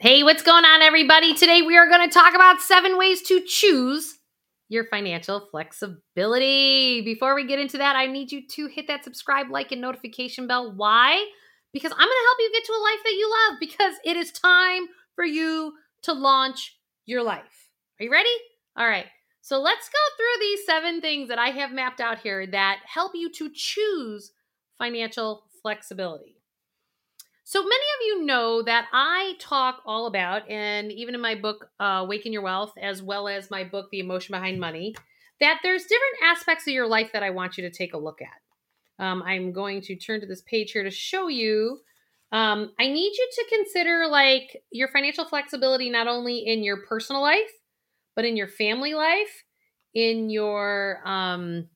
Hey, what's going on, everybody? Today we are going to talk about seven ways to choose your financial flexibility. Before we get into that, I need you to hit that subscribe, like, and notification bell. Why? Because I'm going to help you get to a life that you love because it is time for you to launch your life. Are you ready? All right. So let's go through these seven things that I have mapped out here that help you to choose financial flexibility. So many of you know that I talk all about, and even in my book, uh, Awaken Your Wealth, as well as my book, The Emotion Behind Money, that there's different aspects of your life that I want you to take a look at. Um, I'm going to turn to this page here to show you. Um, I need you to consider like your financial flexibility not only in your personal life, but in your family life, in your um,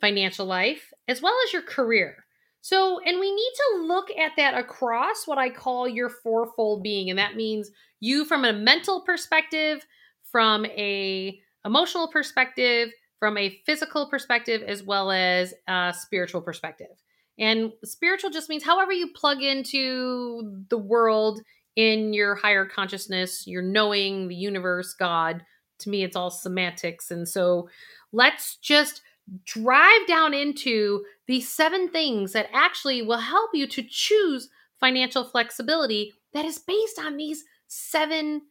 financial life, as well as your career. So, and we need to look at that across what I call your fourfold being. And that means you from a mental perspective, from a emotional perspective, from a physical perspective, as well as a spiritual perspective. And spiritual just means however you plug into the world in your higher consciousness, your knowing, the universe, God. To me, it's all semantics. And so let's just drive down into these seven things that actually will help you to choose financial flexibility that is based on these seven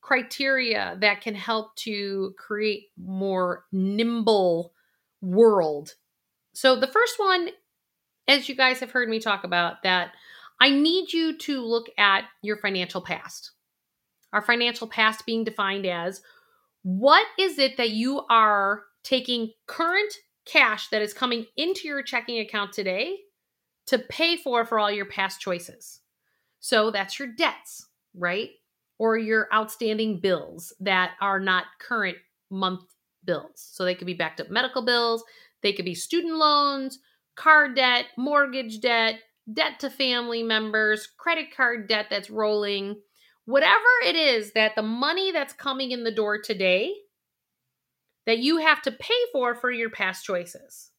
criteria that can help to create more nimble world. So the first one as you guys have heard me talk about that I need you to look at your financial past. Our financial past being defined as what is it that you are taking current cash that is coming into your checking account today to pay for for all your past choices. So that's your debts, right? Or your outstanding bills that are not current month bills. So they could be backed up medical bills, they could be student loans, car debt, mortgage debt, debt to family members, credit card debt that's rolling, whatever it is that the money that's coming in the door today that you have to pay for for your past choices.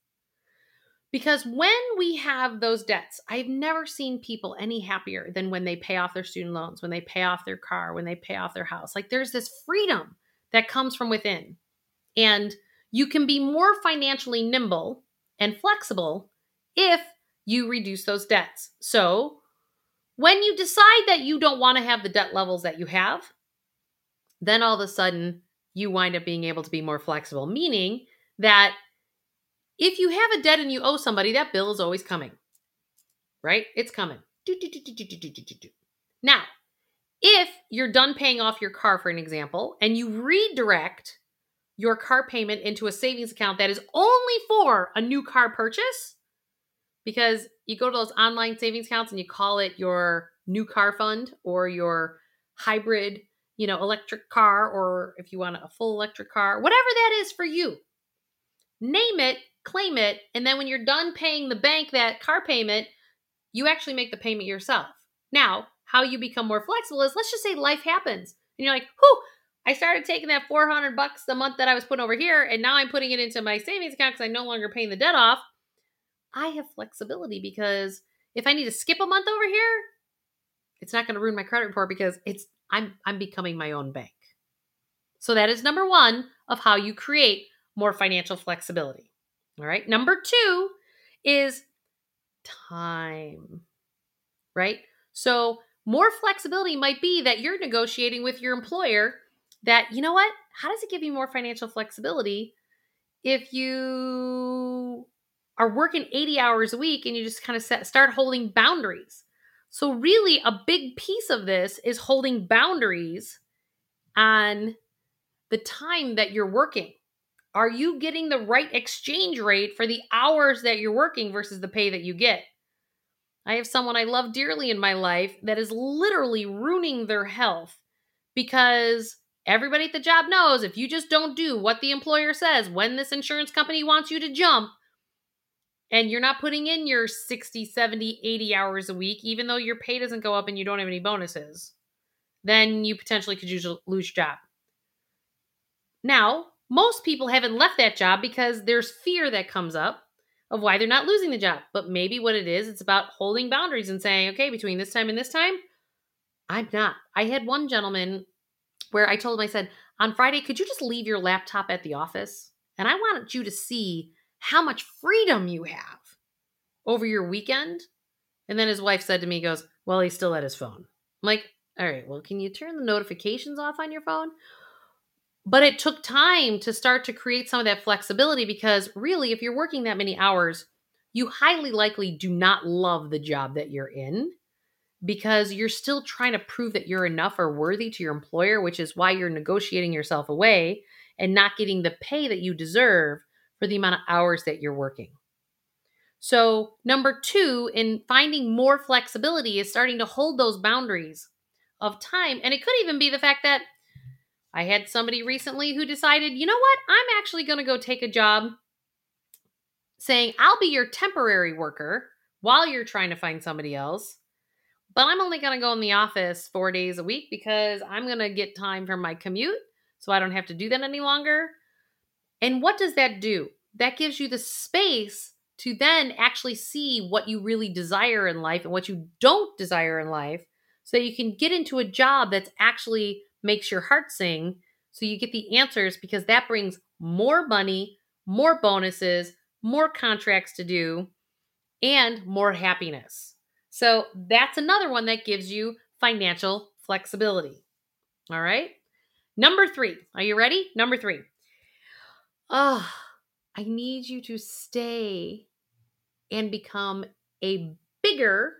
Because when we have those debts, I've never seen people any happier than when they pay off their student loans, when they pay off their car, when they pay off their house. Like there's this freedom that comes from within. And you can be more financially nimble and flexible if you reduce those debts. So, when you decide that you don't want to have the debt levels that you have, then all of a sudden you wind up being able to be more flexible, meaning that if you have a debt and you owe somebody, that bill is always coming, right? It's coming. Now, if you're done paying off your car, for an example, and you redirect your car payment into a savings account that is only for a new car purchase, because you go to those online savings accounts and you call it your new car fund or your hybrid you know, electric car or if you want a full electric car, whatever that is for you. Name it, claim it, and then when you're done paying the bank that car payment, you actually make the payment yourself. Now, how you become more flexible is let's just say life happens and you're like, whew, I started taking that 400 bucks a month that I was putting over here and now I'm putting it into my savings account because I'm no longer paying the debt off. I have flexibility because if I need to skip a month over here, it's not going to ruin my credit report because it's I'm I'm becoming my own bank. So that is number 1 of how you create more financial flexibility. All right? Number 2 is time. Right? So more flexibility might be that you're negotiating with your employer that you know what? How does it give you more financial flexibility if you are working 80 hours a week and you just kind of set, start holding boundaries? So, really, a big piece of this is holding boundaries on the time that you're working. Are you getting the right exchange rate for the hours that you're working versus the pay that you get? I have someone I love dearly in my life that is literally ruining their health because everybody at the job knows if you just don't do what the employer says when this insurance company wants you to jump, and you're not putting in your 60, 70, 80 hours a week, even though your pay doesn't go up and you don't have any bonuses, then you potentially could lose your job. Now, most people haven't left that job because there's fear that comes up of why they're not losing the job. But maybe what it is, it's about holding boundaries and saying, okay, between this time and this time, I'm not. I had one gentleman where I told him, I said, on Friday, could you just leave your laptop at the office? And I wanted you to see how much freedom you have over your weekend. And then his wife said to me, goes, Well, he's still at his phone. I'm like, All right, well, can you turn the notifications off on your phone? But it took time to start to create some of that flexibility because really, if you're working that many hours, you highly likely do not love the job that you're in because you're still trying to prove that you're enough or worthy to your employer, which is why you're negotiating yourself away and not getting the pay that you deserve for the amount of hours that you're working. So, number two, in finding more flexibility, is starting to hold those boundaries of time. And it could even be the fact that I had somebody recently who decided, you know what, I'm actually going to go take a job saying, I'll be your temporary worker while you're trying to find somebody else. But I'm only going to go in the office four days a week because I'm going to get time for my commute so I don't have to do that any longer. And what does that do? That gives you the space to then actually see what you really desire in life and what you don't desire in life so that you can get into a job that actually makes your heart sing so you get the answers because that brings more money, more bonuses, more contracts to do, and more happiness. So that's another one that gives you financial flexibility. All right. Number three. Are you ready? Number three. Oh, I need you to stay and become a bigger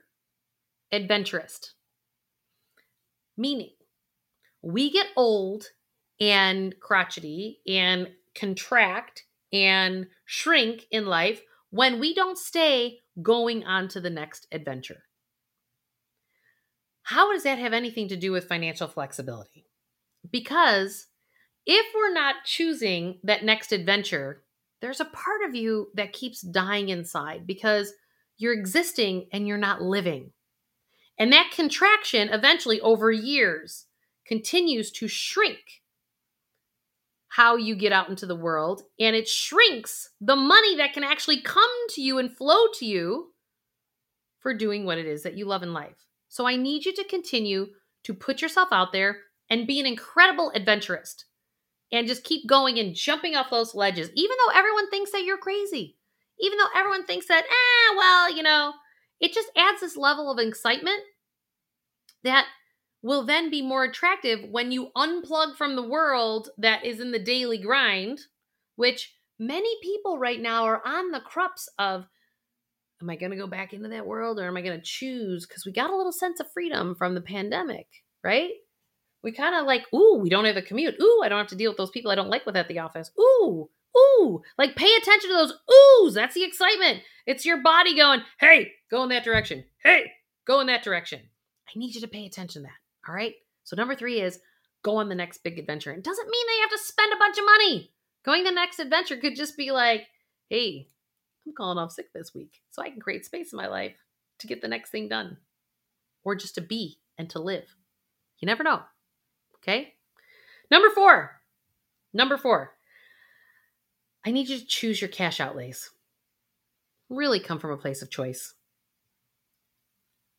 adventurist. Meaning, we get old and crotchety and contract and shrink in life when we don't stay going on to the next adventure. How does that have anything to do with financial flexibility? Because if we're not choosing that next adventure, there's a part of you that keeps dying inside because you're existing and you're not living. And that contraction eventually over years continues to shrink how you get out into the world and it shrinks the money that can actually come to you and flow to you for doing what it is that you love in life. So I need you to continue to put yourself out there and be an incredible adventurist and just keep going and jumping off those ledges, even though everyone thinks that you're crazy, even though everyone thinks that, eh, well, you know, it just adds this level of excitement that will then be more attractive when you unplug from the world that is in the daily grind, which many people right now are on the crux of am I going to go back into that world or am I going to choose? Because we got a little sense of freedom from the pandemic, right? We kind of like, ooh, we don't have a commute. Ooh, I don't have to deal with those people I don't like with at the office. Ooh, ooh, like pay attention to those oohs. That's the excitement. It's your body going, hey, go in that direction. Hey, go in that direction. I need you to pay attention to that. All right. So number three is go on the next big adventure. It doesn't mean you have to spend a bunch of money. Going the next adventure could just be like, hey, I'm calling off sick this week so I can create space in my life to get the next thing done. Or just to be and to live. You never know. Okay. Number four. Number four. I need you to choose your cash outlays. Really come from a place of choice.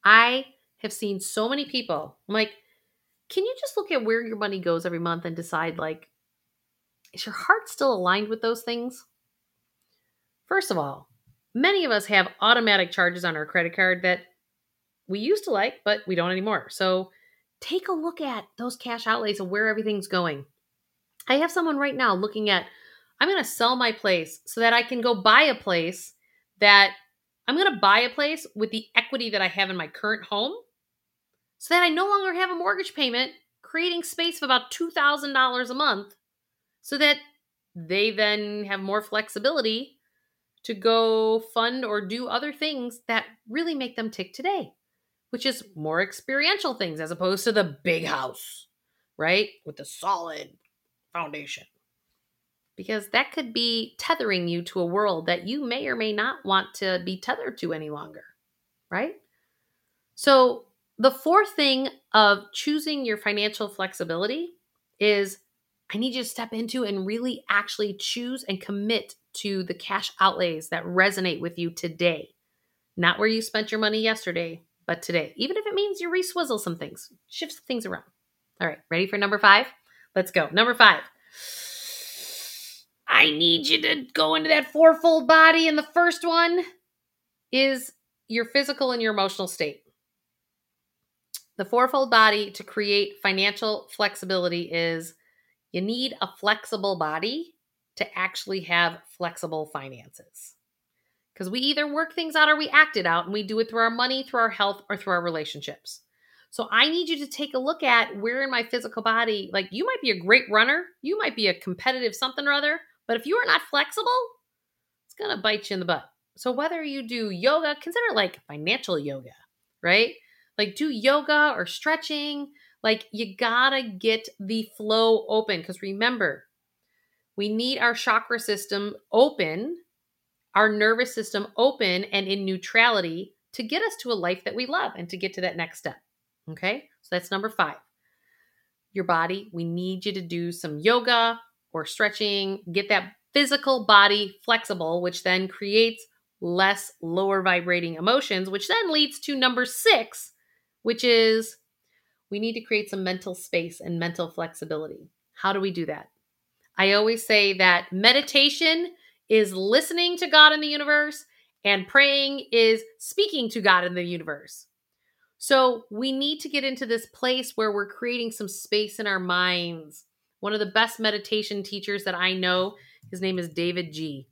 I have seen so many people. I'm like, can you just look at where your money goes every month and decide, like, is your heart still aligned with those things? First of all, many of us have automatic charges on our credit card that we used to like, but we don't anymore. So take a look at those cash outlays and where everything's going. I have someone right now looking at, I'm going to sell my place so that I can go buy a place that I'm going to buy a place with the equity that I have in my current home so that I no longer have a mortgage payment, creating space of about $2,000 a month so that they then have more flexibility to go fund or do other things that really make them tick today, which is more experiential things as opposed to the big house, right? With the solid foundation. Because that could be tethering you to a world that you may or may not want to be tethered to any longer, right? So, the fourth thing of choosing your financial flexibility is I need you to step into and really actually choose and commit to the cash outlays that resonate with you today. Not where you spent your money yesterday, but today, even if it means you reswizzle some things, shift some things around. All right, ready for number five? Let's go. Number five. I need you to go into that fourfold body. And the first one is your physical and your emotional state. The fourfold body to create financial flexibility is you need a flexible body to actually have flexible finances. Because we either work things out or we act it out, and we do it through our money, through our health, or through our relationships. So I need you to take a look at where in my physical body, like you might be a great runner, you might be a competitive something or other, but if you are not flexible, it's going to bite you in the butt. So whether you do yoga, consider like financial yoga, right? Like do yoga or stretching, like you got to get the flow open because remember, we need our chakra system open, our nervous system open and in neutrality to get us to a life that we love and to get to that next step. Okay, so that's number five. Your body, we need you to do some yoga or stretching, get that physical body flexible, which then creates less lower vibrating emotions, which then leads to number six, which is we need to create some mental space and mental flexibility. How do we do that? I always say that meditation is listening to God in the universe, and praying is speaking to God in the universe. So we need to get into this place where we're creating some space in our minds. One of the best meditation teachers that I know, his name is davidji.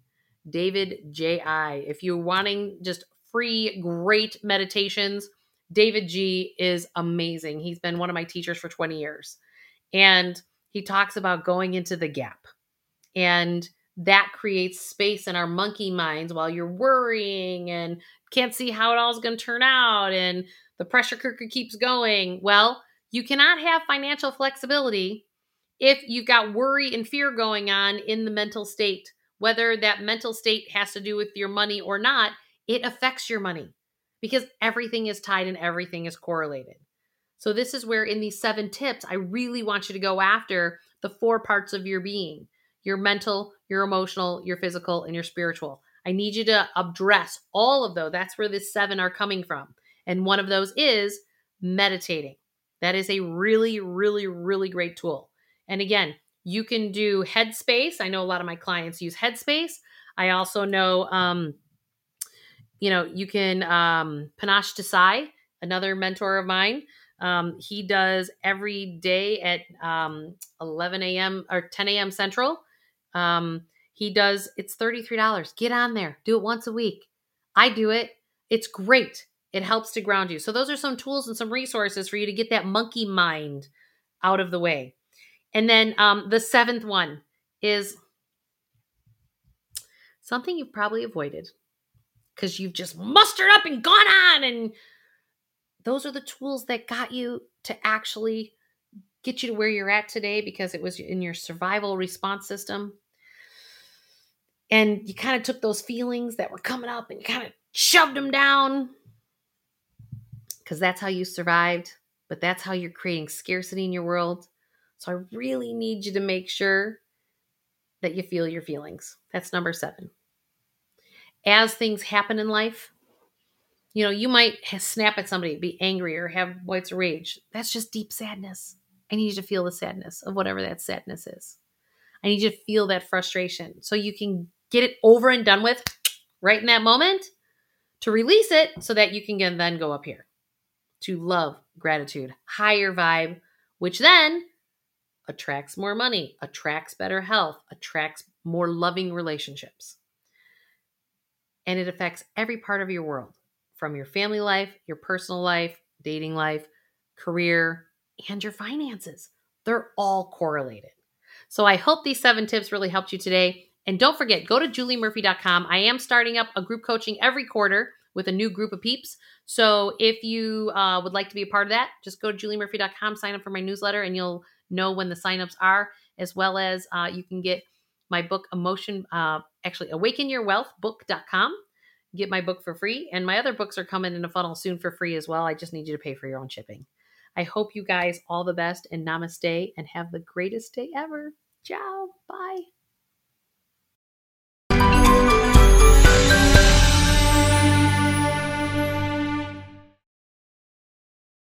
David J.I. If you're wanting just free, great meditations, davidji is amazing. He's been one of my teachers for 20 years. And he talks about going into the gap. And that creates space in our monkey minds while you're worrying and can't see how it all's going to turn out. And the pressure cooker keeps going. Well, you cannot have financial flexibility if you've got worry and fear going on in the mental state. Whether that mental state has to do with your money or not, it affects your money because everything is tied and everything is correlated. So, this is where in these seven tips, I really want you to go after the four parts of your being your mental, your emotional, your physical, and your spiritual. I need you to address all of those. That's where the seven are coming from. And one of those is meditating. That is a really, really, really great tool. And again, you can do Headspace. I know a lot of my clients use Headspace. I also know, um, you know, you can um, Panache Desai, another mentor of mine. Um, he does every day at um, 11 a.m. or 10 a.m. Central. Um, he does, it's $33. Get on there, do it once a week. I do it. It's great. It helps to ground you. So, those are some tools and some resources for you to get that monkey mind out of the way. And then um, the seventh one is something you've probably avoided because you've just mustered up and gone on. And those are the tools that got you to actually get you to where you're at today because it was in your survival response system. And you kind of took those feelings that were coming up and you kind of shoved them down because that's how you survived, but that's how you're creating scarcity in your world. So I really need you to make sure that you feel your feelings. That's number seven. As things happen in life, you know, you might snap at somebody, be angry, or have whites of rage. That's just deep sadness. I need you to feel the sadness of whatever that sadness is. I need you to feel that frustration so you can get it over and done with right in that moment to release it so that you can then go up here to love, gratitude, higher vibe, which then attracts more money, attracts better health, attracts more loving relationships. And it affects every part of your world from your family life, your personal life, dating life, career, and your finances. They're all correlated. So I hope these seven tips really helped you today. And don't forget, go to juliemurphy.com. I am starting up a group coaching every quarter with a new group of peeps. So if you uh, would like to be a part of that, just go to juliemurphy.com, sign up for my newsletter, and you'll know when the signups are, as well as uh, you can get my book, Emotion, uh, actually, awakenyourwealthbook.com. Get my book for free. And my other books are coming in a funnel soon for free as well. I just need you to pay for your own shipping. I hope you guys all the best and namaste and have the greatest day ever. Ciao. Bye.